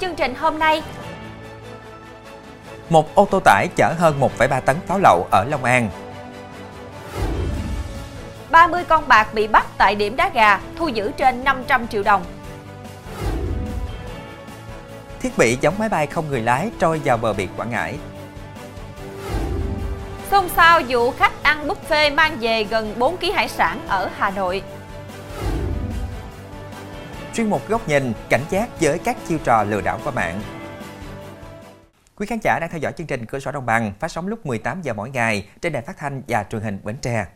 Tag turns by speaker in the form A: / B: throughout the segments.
A: Chương trình hôm nay,
B: một ô tô tải chở hơn 1,3 tấn pháo lậu ở Long An.
A: 30 con bạc bị bắt tại điểm đá gà, thu giữ trên 500 triệu đồng.
B: Thiết bị giống máy bay không người lái trôi vào bờ biển Quảng Ngãi.
A: Xôn xao vụ khách ăn buffet mang về gần 4 kg hải sản ở Hà Nội.
B: Chuyên mục góc nhìn cảnh giác với các chiêu trò lừa đảo qua mạng. Quý khán giả đang theo dõi chương trình Cửa sổ Đồng bằng phát sóng lúc 18 giờ mỗi ngày trên đài phát thanh và truyền hình Bến Tre.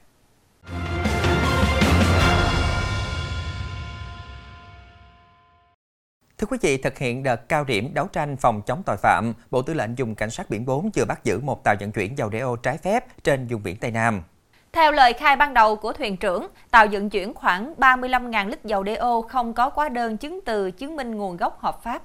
B: Thưa quý vị, thực hiện đợt cao điểm đấu tranh phòng chống tội phạm, Bộ Tư lệnh dùng cảnh sát biển 4 vừa bắt giữ một tàu vận chuyển dầu đeo trái phép trên vùng biển Tây Nam.
A: Theo lời khai ban đầu của thuyền trưởng, tàu vận chuyển khoảng 35.000 lít dầu DO không có hóa đơn chứng từ chứng minh nguồn gốc hợp pháp.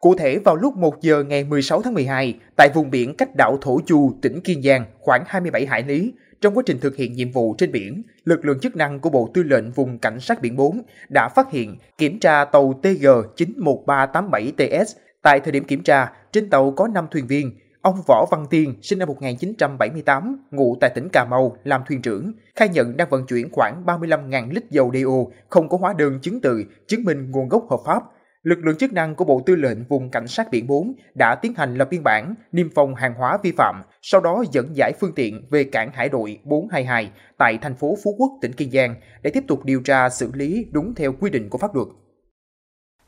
C: Cụ thể vào lúc 1 giờ ngày 16 tháng 12, tại vùng biển cách đảo Thổ Chu, tỉnh Kiên Giang, khoảng 27 hải lý, trong quá trình thực hiện nhiệm vụ trên biển, lực lượng chức năng của Bộ Tư lệnh Vùng Cảnh sát Biển 4 đã phát hiện kiểm tra tàu TG91387TS. Tại thời điểm kiểm tra, trên tàu có 5 thuyền viên, Ông Võ Văn Tiên, sinh năm 1978, ngụ tại tỉnh Cà Mau, làm thuyền trưởng, khai nhận đang vận chuyển khoảng 35.000 lít dầu DO, không có hóa đơn chứng từ, chứng minh nguồn gốc hợp pháp. Lực lượng chức năng của Bộ Tư lệnh Vùng Cảnh sát Biển 4 đã tiến hành lập biên bản, niêm phong hàng hóa vi phạm, sau đó dẫn giải phương tiện về cảng hải đội 422 tại thành phố Phú Quốc, tỉnh Kiên Giang để tiếp tục điều tra xử lý đúng theo quy định của pháp luật.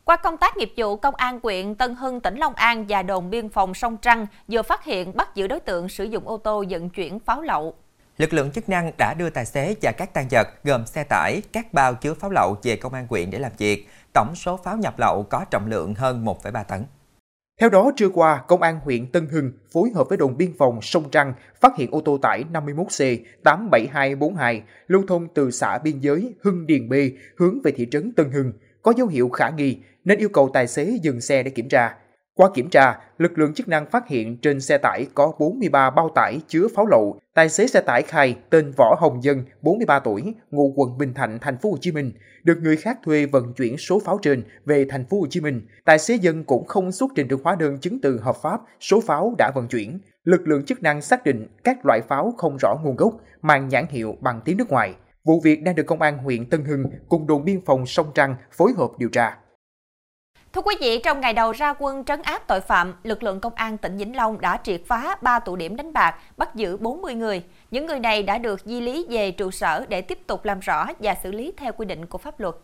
A: Qua công tác nghiệp vụ, Công an quyện Tân Hưng, tỉnh Long An và đồn biên phòng Sông Trăng vừa phát hiện bắt giữ đối tượng sử dụng ô tô vận chuyển pháo lậu.
B: Lực lượng chức năng đã đưa tài xế và các tăng vật gồm xe tải, các bao chứa pháo lậu về công an quyện để làm việc. Tổng số pháo nhập lậu có trọng lượng hơn 1,3 tấn.
C: Theo đó, trưa qua, Công an huyện Tân Hưng phối hợp với đồn biên phòng Sông Trăng phát hiện ô tô tải 51C 87242 lưu thông từ xã biên giới Hưng Điền B hướng về thị trấn Tân Hưng, có dấu hiệu khả nghi nên yêu cầu tài xế dừng xe để kiểm tra. Qua kiểm tra, lực lượng chức năng phát hiện trên xe tải có 43 bao tải chứa pháo lậu. Tài xế xe tải khai tên Võ Hồng Dân, 43 tuổi, ngụ quận Bình Thạnh, thành phố Hồ Chí Minh, được người khác thuê vận chuyển số pháo trên về thành phố Hồ Chí Minh. Tài xế Dân cũng không xuất trình được hóa đơn chứng từ hợp pháp số pháo đã vận chuyển. Lực lượng chức năng xác định các loại pháo không rõ nguồn gốc, mang nhãn hiệu bằng tiếng nước ngoài. Vụ việc đang được công an huyện Tân Hưng cùng đồn biên phòng Sông Trăng phối hợp điều tra.
A: Thưa quý vị, trong ngày đầu ra quân trấn áp tội phạm, lực lượng công an tỉnh Vĩnh Long đã triệt phá 3 tụ điểm đánh bạc, bắt giữ 40 người. Những người này đã được di lý về trụ sở để tiếp tục làm rõ và xử lý theo quy định của pháp luật.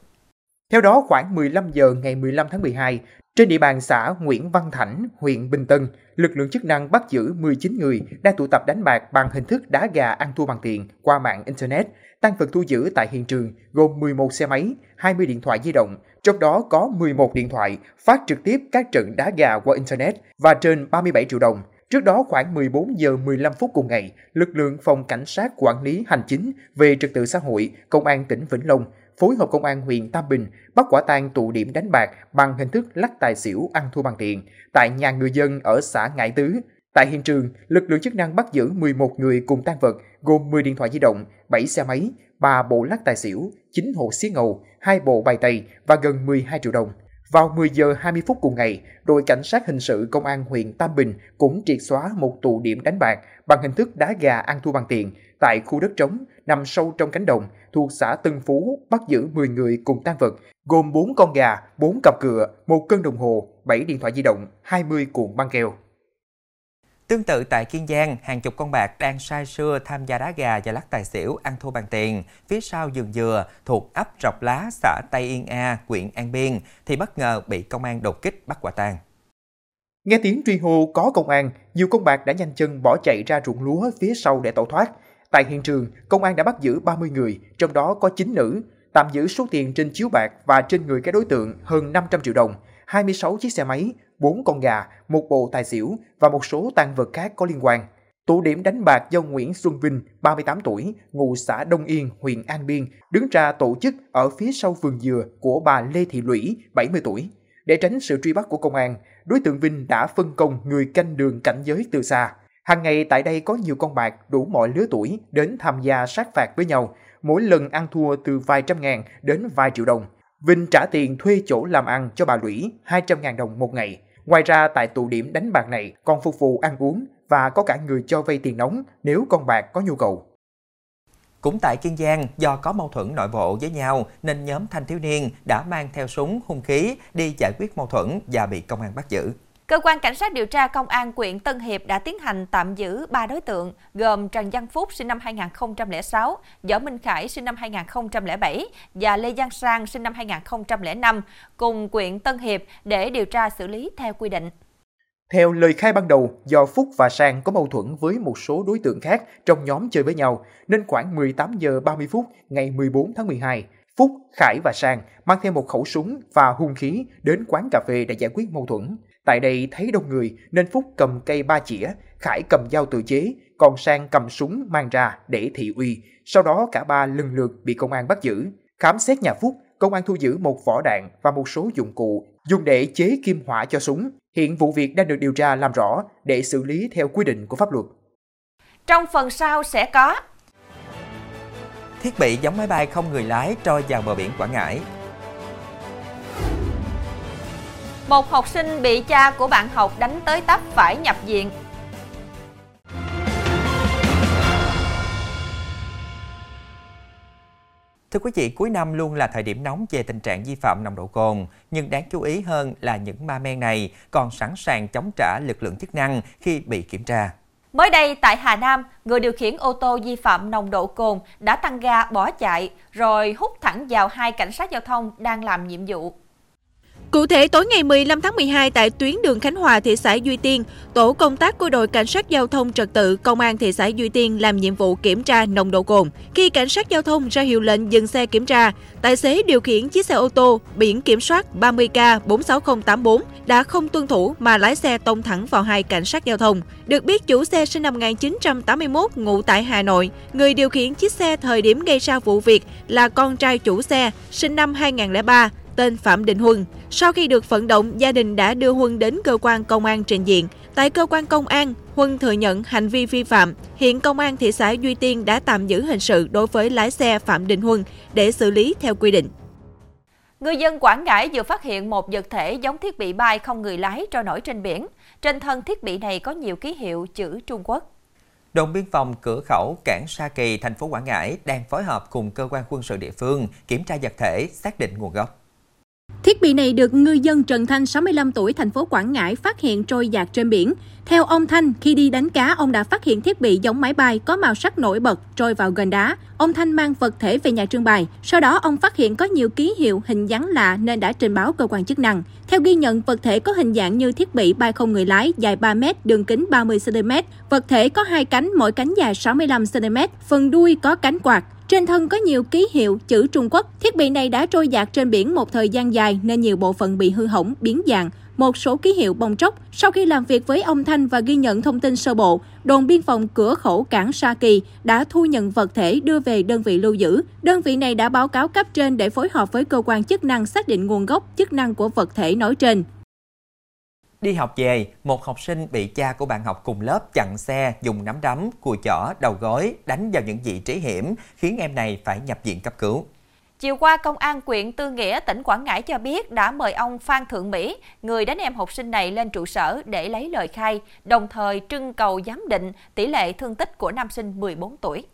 C: Theo đó, khoảng 15 giờ ngày 15 tháng 12, trên địa bàn xã Nguyễn Văn Thảnh, huyện Bình Tân, lực lượng chức năng bắt giữ 19 người đang tụ tập đánh bạc bằng hình thức đá gà ăn thua bằng tiền qua mạng Internet. Tăng vật thu giữ tại hiện trường gồm 11 xe máy, 20 điện thoại di động, trong đó có 11 điện thoại phát trực tiếp các trận đá gà qua Internet và trên 37 triệu đồng. Trước đó khoảng 14 giờ 15 phút cùng ngày, lực lượng phòng cảnh sát quản lý hành chính về trật tự xã hội, công an tỉnh Vĩnh Long phối hợp công an huyện Tam Bình bắt quả tang tụ điểm đánh bạc bằng hình thức lắc tài xỉu ăn thua bằng tiền tại nhà người dân ở xã Ngãi Tứ. Tại hiện trường, lực lượng chức năng bắt giữ 11 người cùng tang vật gồm 10 điện thoại di động, 7 xe máy, 3 bộ lắc tài xỉu, 9 hộ xí ngầu, 2 bộ bài tây và gần 12 triệu đồng. Vào 10 giờ 20 phút cùng ngày, đội cảnh sát hình sự công an huyện Tam Bình cũng triệt xóa một tụ điểm đánh bạc bằng hình thức đá gà ăn thua bằng tiền tại khu đất trống nằm sâu trong cánh đồng thuộc xã Tân Phú bắt giữ 10 người cùng tan vật gồm 4 con gà, 4 cặp cựa, một cân đồng hồ, 7 điện thoại di động, 20 cuộn băng keo.
B: Tương tự tại Kiên Giang, hàng chục con bạc đang say sưa tham gia đá gà và lắc tài xỉu ăn thua bằng tiền phía sau vườn dừa thuộc ấp Rọc Lá, xã Tây Yên A, huyện An Biên thì bất ngờ bị công an đột kích bắt quả tang.
C: Nghe tiếng truy hô có công an, nhiều con bạc đã nhanh chân bỏ chạy ra ruộng lúa phía sau để tẩu thoát. Tại hiện trường, công an đã bắt giữ 30 người, trong đó có 9 nữ, tạm giữ số tiền trên chiếu bạc và trên người các đối tượng hơn 500 triệu đồng, 26 chiếc xe máy, 4 con gà, một bộ tài xỉu và một số tăng vật khác có liên quan. Tụ điểm đánh bạc do Nguyễn Xuân Vinh, 38 tuổi, ngụ xã Đông Yên, huyện An Biên, đứng ra tổ chức ở phía sau vườn dừa của bà Lê Thị Lũy, 70 tuổi. Để tránh sự truy bắt của công an, đối tượng Vinh đã phân công người canh đường cảnh giới từ xa. Hàng ngày tại đây có nhiều con bạc đủ mọi lứa tuổi đến tham gia sát phạt với nhau, mỗi lần ăn thua từ vài trăm ngàn đến vài triệu đồng. Vinh trả tiền thuê chỗ làm ăn cho bà Lũy 200.000 đồng một ngày. Ngoài ra tại tụ điểm đánh bạc này còn phục vụ ăn uống và có cả người cho vay tiền nóng nếu con bạc có nhu cầu.
B: Cũng tại Kiên Giang, do có mâu thuẫn nội bộ với nhau nên nhóm thanh thiếu niên đã mang theo súng, hung khí đi giải quyết mâu thuẫn và bị công an bắt giữ.
A: Cơ quan Cảnh sát điều tra Công an quyện Tân Hiệp đã tiến hành tạm giữ 3 đối tượng gồm Trần Văn Phúc sinh năm 2006, Võ Minh Khải sinh năm 2007 và Lê Giang Sang sinh năm 2005 cùng quyện Tân Hiệp để điều tra xử lý theo quy định.
C: Theo lời khai ban đầu, do Phúc và Sang có mâu thuẫn với một số đối tượng khác trong nhóm chơi với nhau, nên khoảng 18 giờ 30 phút ngày 14 tháng 12, Phúc, Khải và Sang mang theo một khẩu súng và hung khí đến quán cà phê để giải quyết mâu thuẫn. Tại đây thấy đông người nên Phúc cầm cây ba chĩa, Khải cầm dao tự chế, còn Sang cầm súng mang ra để thị uy. Sau đó cả ba lần lượt bị công an bắt giữ. Khám xét nhà Phúc, công an thu giữ một vỏ đạn và một số dụng cụ dùng để chế kim hỏa cho súng. Hiện vụ việc đang được điều tra làm rõ để xử lý theo quy định của pháp luật.
A: Trong phần sau sẽ có
B: Thiết bị giống máy bay không người lái trôi vào bờ biển Quảng Ngãi.
A: Một học sinh bị cha của bạn học đánh tới tấp phải nhập viện.
B: Thưa quý vị, cuối năm luôn là thời điểm nóng về tình trạng vi phạm nồng độ cồn, nhưng đáng chú ý hơn là những ma men này còn sẵn sàng chống trả lực lượng chức năng khi bị kiểm tra.
A: Mới đây tại Hà Nam, người điều khiển ô tô vi phạm nồng độ cồn đã tăng ga bỏ chạy rồi hút thẳng vào hai cảnh sát giao thông đang làm nhiệm vụ.
D: Cụ thể, tối ngày 15 tháng 12 tại tuyến đường Khánh Hòa, thị xã Duy Tiên, tổ công tác của đội cảnh sát giao thông trật tự công an thị xã Duy Tiên làm nhiệm vụ kiểm tra nồng độ cồn. Khi cảnh sát giao thông ra hiệu lệnh dừng xe kiểm tra, tài xế điều khiển chiếc xe ô tô biển kiểm soát 30K 46084 đã không tuân thủ mà lái xe tông thẳng vào hai cảnh sát giao thông. Được biết chủ xe sinh năm 1981 ngụ tại Hà Nội, người điều khiển chiếc xe thời điểm gây ra vụ việc là con trai chủ xe sinh năm 2003 tên Phạm Đình Huân. Sau khi được vận động, gia đình đã đưa Huân đến cơ quan công an trình diện. Tại cơ quan công an, Huân thừa nhận hành vi vi phạm. Hiện công an thị xã Duy Tiên đã tạm giữ hình sự đối với lái xe Phạm Đình Huân để xử lý theo quy định.
A: Người dân Quảng Ngãi vừa phát hiện một vật thể giống thiết bị bay không người lái trôi nổi trên biển. Trên thân thiết bị này có nhiều ký hiệu chữ Trung Quốc.
B: Đồn biên phòng cửa khẩu Cảng Sa Kỳ, thành phố Quảng Ngãi đang phối hợp cùng cơ quan quân sự địa phương kiểm tra vật thể, xác định nguồn gốc.
D: Thiết bị này được ngư dân Trần Thanh 65 tuổi thành phố Quảng Ngãi phát hiện trôi dạt trên biển. Theo ông Thanh, khi đi đánh cá, ông đã phát hiện thiết bị giống máy bay có màu sắc nổi bật trôi vào gần đá. Ông Thanh mang vật thể về nhà trưng bày. Sau đó ông phát hiện có nhiều ký hiệu hình dáng lạ nên đã trình báo cơ quan chức năng. Theo ghi nhận, vật thể có hình dạng như thiết bị bay không người lái dài 3 m, đường kính 30 cm. Vật thể có hai cánh, mỗi cánh dài 65 cm, phần đuôi có cánh quạt. Trên thân có nhiều ký hiệu chữ Trung Quốc. Thiết bị này đã trôi dạt trên biển một thời gian dài nên nhiều bộ phận bị hư hỏng, biến dạng, một số ký hiệu bong tróc. Sau khi làm việc với ông Thanh và ghi nhận thông tin sơ bộ, đồn biên phòng cửa khẩu cảng Sa Kỳ đã thu nhận vật thể đưa về đơn vị lưu giữ. Đơn vị này đã báo cáo cấp trên để phối hợp với cơ quan chức năng xác định nguồn gốc chức năng của vật thể nói trên.
B: Đi học về, một học sinh bị cha của bạn học cùng lớp chặn xe, dùng nắm đấm, cùi chỏ, đầu gối, đánh vào những vị trí hiểm, khiến em này phải nhập viện cấp cứu.
A: Chiều qua, Công an quyện Tư Nghĩa, tỉnh Quảng Ngãi cho biết đã mời ông Phan Thượng Mỹ, người đánh em học sinh này lên trụ sở để lấy lời khai, đồng thời trưng cầu giám định tỷ lệ thương tích của nam sinh 14 tuổi.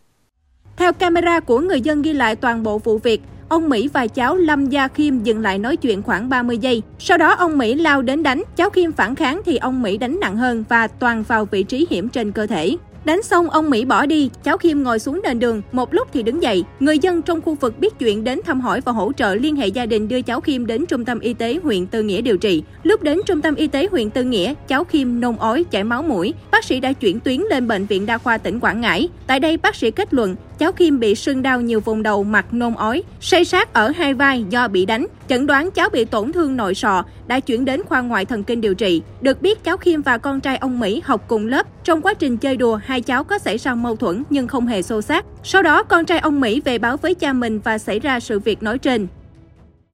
D: Theo camera của người dân ghi lại toàn bộ vụ việc, ông Mỹ và cháu Lâm Gia Khiêm dừng lại nói chuyện khoảng 30 giây. Sau đó ông Mỹ lao đến đánh, cháu Khiêm phản kháng thì ông Mỹ đánh nặng hơn và toàn vào vị trí hiểm trên cơ thể. Đánh xong ông Mỹ bỏ đi, cháu Khiêm ngồi xuống nền đường, một lúc thì đứng dậy. Người dân trong khu vực biết chuyện đến thăm hỏi và hỗ trợ liên hệ gia đình đưa cháu Khiêm đến trung tâm y tế huyện Tư Nghĩa điều trị. Lúc đến trung tâm y tế huyện Tư Nghĩa, cháu Khiêm nôn ói, chảy máu mũi. Bác sĩ đã chuyển tuyến lên bệnh viện đa khoa tỉnh Quảng Ngãi. Tại đây bác sĩ kết luận cháu Kim bị sưng đau nhiều vùng đầu, mặt nôn ói, say sát ở hai vai do bị đánh. Chẩn đoán cháu bị tổn thương nội sọ, đã chuyển đến khoa ngoại thần kinh điều trị. Được biết cháu Kim và con trai ông Mỹ học cùng lớp. Trong quá trình chơi đùa, hai cháu có xảy ra mâu thuẫn nhưng không hề xô xát. Sau đó con trai ông Mỹ về báo với cha mình và xảy ra sự việc nói trên.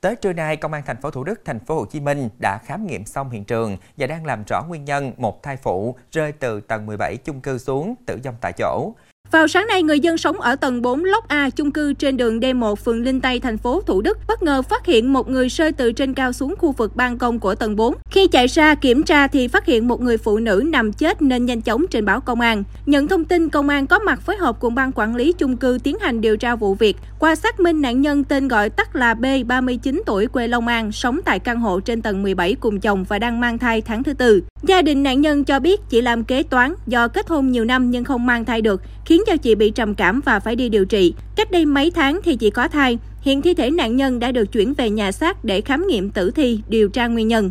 B: Tới trưa nay, Công an thành phố Thủ Đức, thành phố Hồ Chí Minh đã khám nghiệm xong hiện trường và đang làm rõ nguyên nhân một thai phụ rơi từ tầng 17 chung cư xuống tử vong tại chỗ.
D: Vào sáng nay, người dân sống ở tầng 4 Lốc A chung cư trên đường D1 phường Linh Tây thành phố Thủ Đức bất ngờ phát hiện một người rơi từ trên cao xuống khu vực ban công của tầng 4. Khi chạy ra kiểm tra thì phát hiện một người phụ nữ nằm chết nên nhanh chóng trình báo công an. Nhận thông tin, công an có mặt phối hợp cùng ban quản lý chung cư tiến hành điều tra vụ việc. Qua xác minh nạn nhân tên gọi tắt là B, 39 tuổi quê Long An, sống tại căn hộ trên tầng 17 cùng chồng và đang mang thai tháng thứ tư. Gia đình nạn nhân cho biết chị làm kế toán do kết hôn nhiều năm nhưng không mang thai được, khiến cho chị bị trầm cảm và phải đi điều trị. Cách đây mấy tháng thì chị có thai, hiện thi thể nạn nhân đã được chuyển về nhà xác để khám nghiệm tử thi, điều tra nguyên nhân.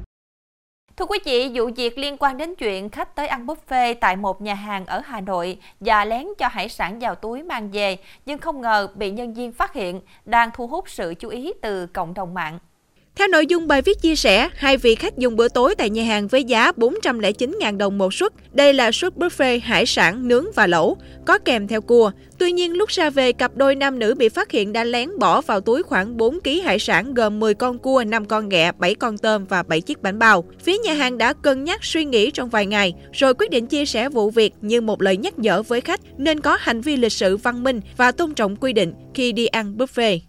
A: Thưa quý vị, vụ việc liên quan đến chuyện khách tới ăn buffet tại một nhà hàng ở Hà Nội và lén cho hải sản vào túi mang về, nhưng không ngờ bị nhân viên phát hiện, đang thu hút sự chú ý từ cộng đồng mạng.
D: Theo nội dung bài viết chia sẻ, hai vị khách dùng bữa tối tại nhà hàng với giá 409.000 đồng một suất. Đây là suất buffet hải sản, nướng và lẩu, có kèm theo cua. Tuy nhiên, lúc ra về, cặp đôi nam nữ bị phát hiện đã lén bỏ vào túi khoảng 4 kg hải sản gồm 10 con cua, 5 con ghẹ, 7 con tôm và 7 chiếc bánh bao. Phía nhà hàng đã cân nhắc suy nghĩ trong vài ngày, rồi quyết định chia sẻ vụ việc như một lời nhắc nhở với khách nên có hành vi lịch sự văn minh và tôn trọng quy định khi đi ăn buffet.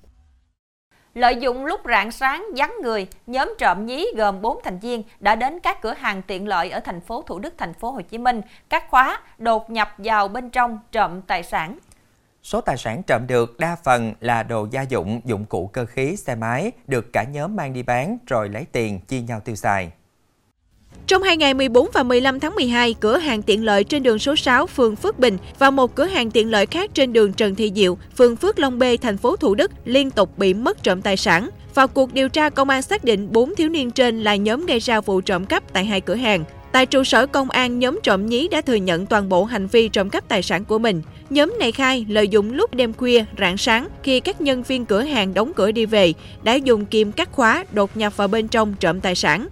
A: Lợi dụng lúc rạng sáng vắng người, nhóm trộm nhí gồm 4 thành viên đã đến các cửa hàng tiện lợi ở thành phố Thủ Đức, thành phố Hồ Chí Minh, cắt khóa, đột nhập vào bên trong trộm tài sản.
B: Số tài sản trộm được đa phần là đồ gia dụng, dụng cụ cơ khí, xe máy, được cả nhóm mang đi bán rồi lấy tiền chia nhau tiêu xài.
D: Trong hai ngày 14 và 15 tháng 12, cửa hàng tiện lợi trên đường số 6, phường Phước Bình và một cửa hàng tiện lợi khác trên đường Trần Thị Diệu, phường Phước Long B, thành phố Thủ Đức liên tục bị mất trộm tài sản. Vào cuộc điều tra, công an xác định 4 thiếu niên trên là nhóm gây ra vụ trộm cắp tại hai cửa hàng. Tại trụ sở công an, nhóm trộm nhí đã thừa nhận toàn bộ hành vi trộm cắp tài sản của mình. Nhóm này khai lợi dụng lúc đêm khuya, rạng sáng khi các nhân viên cửa hàng đóng cửa đi về, đã dùng kim cắt khóa đột nhập vào bên trong trộm tài sản.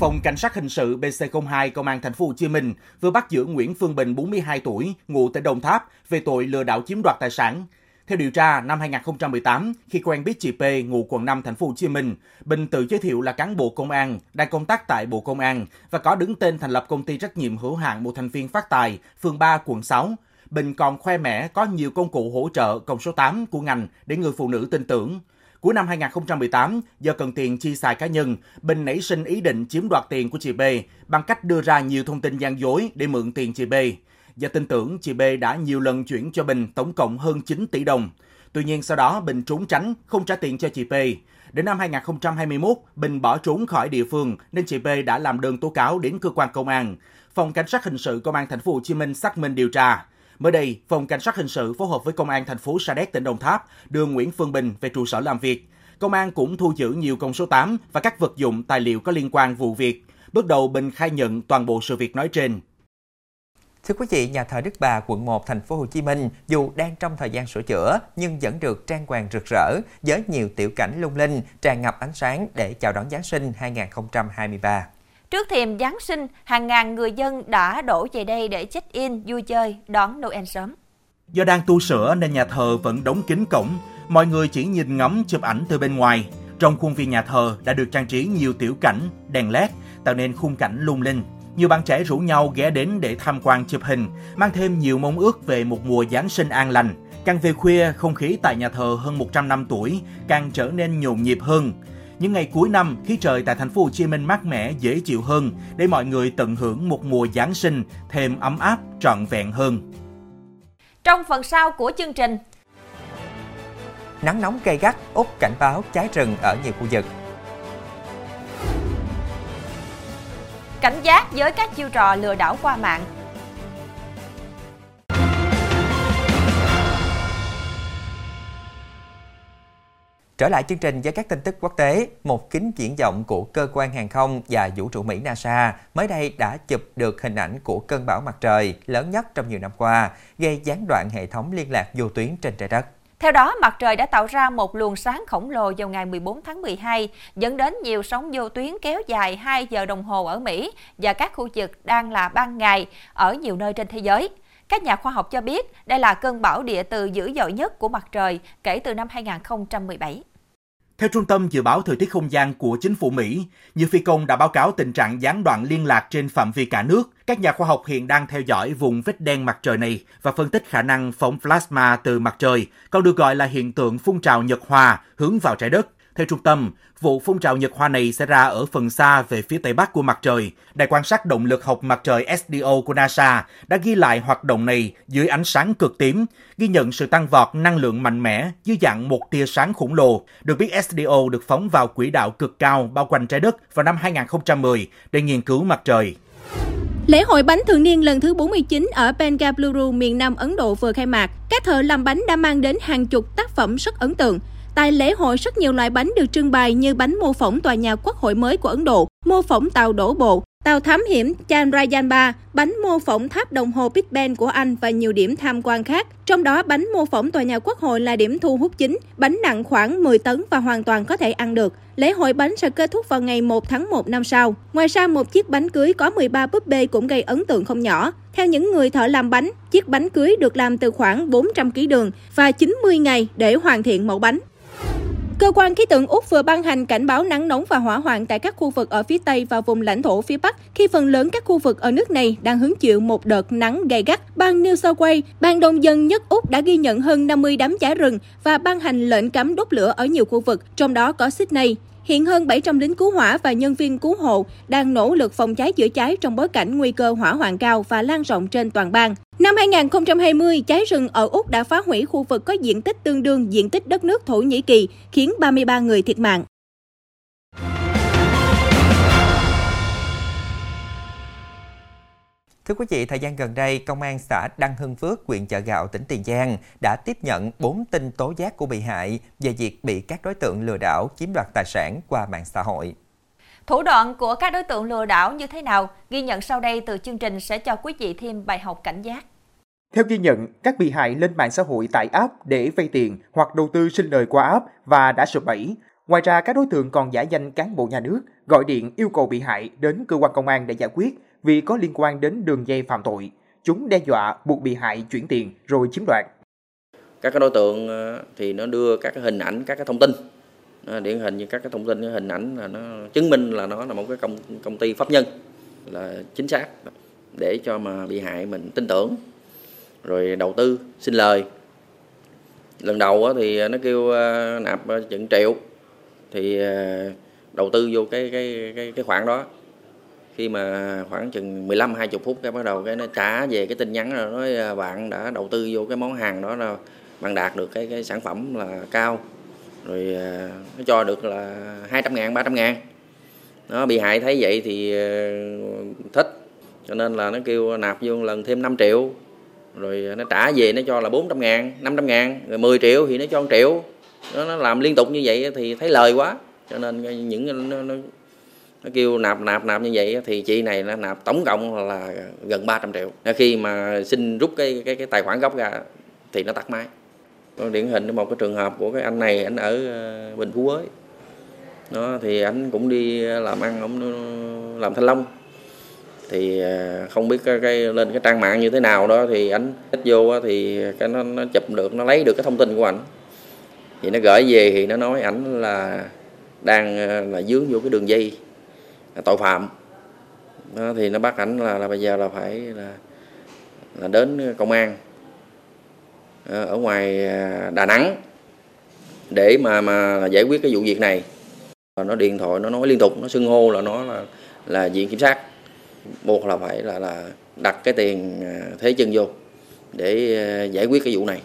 E: Phòng Cảnh sát hình sự BC02 Công an thành phố Hồ Chí Minh vừa bắt giữ Nguyễn Phương Bình 42 tuổi, ngụ tại Đồng Tháp về tội lừa đảo chiếm đoạt tài sản. Theo điều tra, năm 2018, khi quen biết chị P ngụ quận 5 thành phố Hồ Chí Minh, Bình tự giới thiệu là cán bộ công an, đang công tác tại Bộ Công an và có đứng tên thành lập công ty trách nhiệm hữu hạn một thành viên phát tài, phường 3, quận 6. Bình còn khoe mẽ có nhiều công cụ hỗ trợ công số 8 của ngành để người phụ nữ tin tưởng. Cuối năm 2018, do cần tiền chi xài cá nhân, Bình nảy sinh ý định chiếm đoạt tiền của chị B bằng cách đưa ra nhiều thông tin gian dối để mượn tiền chị B. Do tin tưởng, chị B đã nhiều lần chuyển cho Bình tổng cộng hơn 9 tỷ đồng. Tuy nhiên sau đó Bình trốn tránh, không trả tiền cho chị P. Đến năm 2021, Bình bỏ trốn khỏi địa phương nên chị B đã làm đơn tố cáo đến cơ quan công an. Phòng Cảnh sát hình sự Công an thành phố Hồ Chí Minh xác minh điều tra. Mới đây, Phòng Cảnh sát Hình sự phối hợp với Công an thành phố Sa Đéc, tỉnh Đồng Tháp đưa Nguyễn Phương Bình về trụ sở làm việc. Công an cũng thu giữ nhiều công số 8 và các vật dụng tài liệu có liên quan vụ việc. Bước đầu Bình khai nhận toàn bộ sự việc nói trên.
B: Thưa quý vị, nhà thờ Đức Bà, quận 1, thành phố Hồ Chí Minh dù đang trong thời gian sửa chữa nhưng vẫn được trang hoàng rực rỡ với nhiều tiểu cảnh lung linh, tràn ngập ánh sáng để chào đón Giáng sinh 2023.
A: Trước thềm Giáng sinh, hàng ngàn người dân đã đổ về đây để check-in, vui chơi, đón Noel sớm.
E: Do đang tu sửa nên nhà thờ vẫn đóng kín cổng, mọi người chỉ nhìn ngắm chụp ảnh từ bên ngoài. Trong khuôn viên nhà thờ đã được trang trí nhiều tiểu cảnh, đèn led, tạo nên khung cảnh lung linh. Nhiều bạn trẻ rủ nhau ghé đến để tham quan chụp hình, mang thêm nhiều mong ước về một mùa Giáng sinh an lành. Càng về khuya, không khí tại nhà thờ hơn 100 năm tuổi càng trở nên nhộn nhịp hơn. Những ngày cuối năm, khí trời tại thành phố Hồ Chí Minh mát mẻ, dễ chịu hơn để mọi người tận hưởng một mùa Giáng sinh thêm ấm áp, trọn vẹn hơn.
A: Trong phần sau của chương trình,
B: nắng nóng gay gắt, Úc cảnh báo cháy rừng ở nhiều khu vực.
A: Cảnh giác với các chiêu trò lừa đảo qua mạng.
B: Trở lại chương trình với các tin tức quốc tế, một kính chuyển động của cơ quan hàng không và vũ trụ Mỹ NASA mới đây đã chụp được hình ảnh của cơn bão mặt trời lớn nhất trong nhiều năm qua, gây gián đoạn hệ thống liên lạc vô tuyến trên trái đất.
A: Theo đó, mặt trời đã tạo ra một luồng sáng khổng lồ vào ngày 14 tháng 12, dẫn đến nhiều sóng vô tuyến kéo dài 2 giờ đồng hồ ở Mỹ và các khu vực đang là ban ngày ở nhiều nơi trên thế giới. Các nhà khoa học cho biết đây là cơn bão địa từ dữ dội nhất của mặt trời kể từ năm 2017.
E: Theo Trung tâm Dự báo Thời tiết Không gian của chính phủ Mỹ, nhiều phi công đã báo cáo tình trạng gián đoạn liên lạc trên phạm vi cả nước. Các nhà khoa học hiện đang theo dõi vùng vết đen mặt trời này và phân tích khả năng phóng plasma từ mặt trời, còn được gọi là hiện tượng phun trào nhật hòa hướng vào trái đất. Theo trung tâm, vụ phun trào nhật hoa này sẽ ra ở phần xa về phía tây bắc của mặt trời. Đài quan sát động lực học mặt trời SDO của NASA đã ghi lại hoạt động này dưới ánh sáng cực tím, ghi nhận sự tăng vọt năng lượng mạnh mẽ dưới dạng một tia sáng khổng lồ. Được biết SDO được phóng vào quỹ đạo cực cao bao quanh trái đất vào năm 2010 để nghiên cứu mặt trời.
D: Lễ hội bánh thường niên lần thứ 49 ở Bengaluru, miền Nam Ấn Độ vừa khai mạc. Các thợ làm bánh đã mang đến hàng chục tác phẩm rất ấn tượng. Tại lễ hội, rất nhiều loại bánh được trưng bày như bánh mô phỏng tòa nhà quốc hội mới của Ấn Độ, mô phỏng tàu đổ bộ, tàu thám hiểm Chandrayaan-3, bánh mô phỏng tháp đồng hồ Big Ben của Anh và nhiều điểm tham quan khác. Trong đó, bánh mô phỏng tòa nhà quốc hội là điểm thu hút chính, bánh nặng khoảng 10 tấn và hoàn toàn có thể ăn được. Lễ hội bánh sẽ kết thúc vào ngày 1 tháng 1 năm sau. Ngoài ra, một chiếc bánh cưới có 13 búp bê cũng gây ấn tượng không nhỏ. Theo những người thợ làm bánh, chiếc bánh cưới được làm từ khoảng 400 kg đường và 90 ngày để hoàn thiện mẫu bánh. Cơ quan khí tượng Úc vừa ban hành cảnh báo nắng nóng và hỏa hoạn tại các khu vực ở phía Tây và vùng lãnh thổ phía Bắc khi phần lớn các khu vực ở nước này đang hứng chịu một đợt nắng gay gắt. Bang New South Wales, bang đông dân nhất Úc đã ghi nhận hơn 50 đám cháy rừng và ban hành lệnh cấm đốt lửa ở nhiều khu vực, trong đó có Sydney. Hiện hơn 700 lính cứu hỏa và nhân viên cứu hộ đang nỗ lực phòng cháy chữa cháy trong bối cảnh nguy cơ hỏa hoạn cao và lan rộng trên toàn bang. Năm 2020, cháy rừng ở Úc đã phá hủy khu vực có diện tích tương đương diện tích đất nước Thổ Nhĩ Kỳ, khiến 33 người thiệt mạng.
B: Thưa quý vị, thời gian gần đây, Công an xã Đăng Hưng Phước, huyện Chợ Gạo, tỉnh Tiền Giang đã tiếp nhận 4 tin tố giác của bị hại về việc bị các đối tượng lừa đảo chiếm đoạt tài sản qua mạng xã hội.
A: Thủ đoạn của các đối tượng lừa đảo như thế nào? Ghi nhận sau đây từ chương trình sẽ cho quý vị thêm bài học cảnh giác.
C: Theo ghi nhận, các bị hại lên mạng xã hội tải app để vay tiền hoặc đầu tư sinh lời qua app và đã sụp bẫy. Ngoài ra, các đối tượng còn giả danh cán bộ nhà nước, gọi điện yêu cầu bị hại đến cơ quan công an để giải quyết vì có liên quan đến đường dây phạm tội. Chúng đe dọa buộc bị hại chuyển tiền rồi chiếm đoạt.
F: Các cái đối tượng ờ, thì nó đưa các cái hình ảnh, các cái thông tin điển hình như các cái thông tin cái hình ảnh là nó chứng minh là nó là một cái công công ty pháp nhân là chính xác để cho mà bị hại mình tin tưởng rồi đầu tư xin lời lần đầu thì nó kêu ờ, nạp ờ, chừng triệu thì đầu tư vô cái cái cái cái khoản đó khi mà khoảng chừng 15 20 phút cái bắt đầu cái nó trả về cái tin nhắn rồi nói à, bạn đã đầu tư vô cái món hàng đó là bạn đạt được cái cái sản phẩm là cao. Rồi à, nó cho được là 200 ngàn 300 ngàn. Nó bị hại thấy vậy thì à, thích. Cho nên là nó kêu nạp vô lần thêm 5 triệu. Rồi nó trả về nó cho là 400 ngàn 500 ngàn. Rồi 10 triệu thì nó cho 1 triệu. Nó, nó làm liên tục như vậy thì thấy lời quá. Cho nên những nó, nó nó kêu nạp nạp nạp như vậy thì chị này nó nạp tổng cộng là gần 300 triệu. Khi mà xin rút cái cái cái tài khoản gốc ra thì nó tắt máy. Điển hình một cái trường hợp của cái anh này anh ở ờ, Bình Phú ấy nó thì anh cũng đi làm ăn ông làm thanh long. Thì ờ, không biết cái, cái lên cái trang mạng như thế nào đó thì anh thích vô thì cái nó, nó chụp được nó lấy được cái thông tin của ảnh. Thì nó gửi về thì nó nói ảnh là đang ờ, là dướng vô cái đường dây tội phạm. Đó, thì nó bắt ảnh là, là bây giờ là phải là là đến công an ờ, ở ngoài à, Đà Nẵng để mà mà giải quyết cái vụ việc này. Nó điện thoại nó nói liên tục nó xưng hô là nó là là viện kiểm sát. Buộc là phải là là đặt cái tiền à, thế chân vô để à, giải quyết cái vụ này.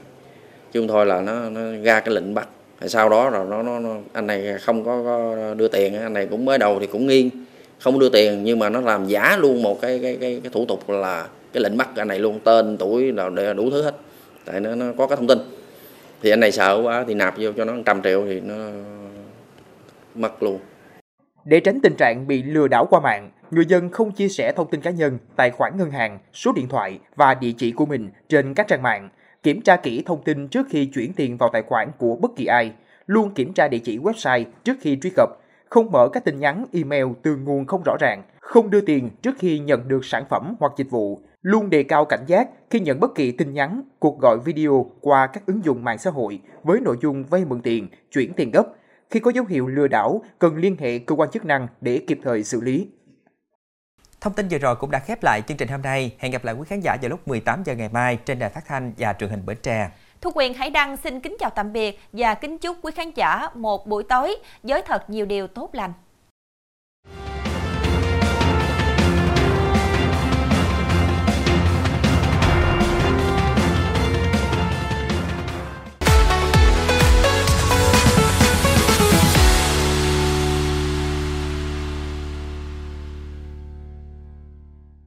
F: Chứ không thôi là nó, nó ra cái lệnh bắt. Sau đó rồi nó, nó, nó anh này không có, có đưa tiền anh này cũng mới đầu thì cũng nghiêng không đưa tiền nhưng mà nó làm giả luôn một cái cái cái, cái thủ tục là cái lệnh bắt anh này luôn tên tuổi là đủ thứ hết tại nó, nó có cái thông tin thì anh này sợ quá thì nạp vô cho nó trăm triệu thì nó mất luôn
C: để tránh tình trạng bị lừa đảo qua mạng, người dân không chia sẻ thông tin cá nhân, tài khoản ngân hàng, số điện thoại và địa chỉ của mình trên các trang mạng. Kiểm tra kỹ thông tin trước khi chuyển tiền vào tài khoản của bất kỳ ai. Luôn kiểm tra địa chỉ website trước khi truy cập không mở các tin nhắn email từ nguồn không rõ ràng, không đưa tiền trước khi nhận được sản phẩm hoặc dịch vụ, luôn đề cao cảnh giác khi nhận bất kỳ tin nhắn, cuộc gọi video qua các ứng dụng mạng xã hội với nội dung vay mượn tiền, chuyển tiền gấp. Khi có dấu hiệu lừa đảo, cần liên hệ cơ quan chức năng để kịp thời xử lý.
B: Thông tin vừa rồi cũng đã khép lại chương trình hôm nay. Hẹn gặp lại quý khán giả vào lúc 18 giờ ngày mai trên đài phát thanh và truyền hình Bến Tre.
A: Thu Quyền Hải Đăng xin kính chào tạm biệt và kính chúc quý khán giả một buổi tối giới thật nhiều điều tốt lành.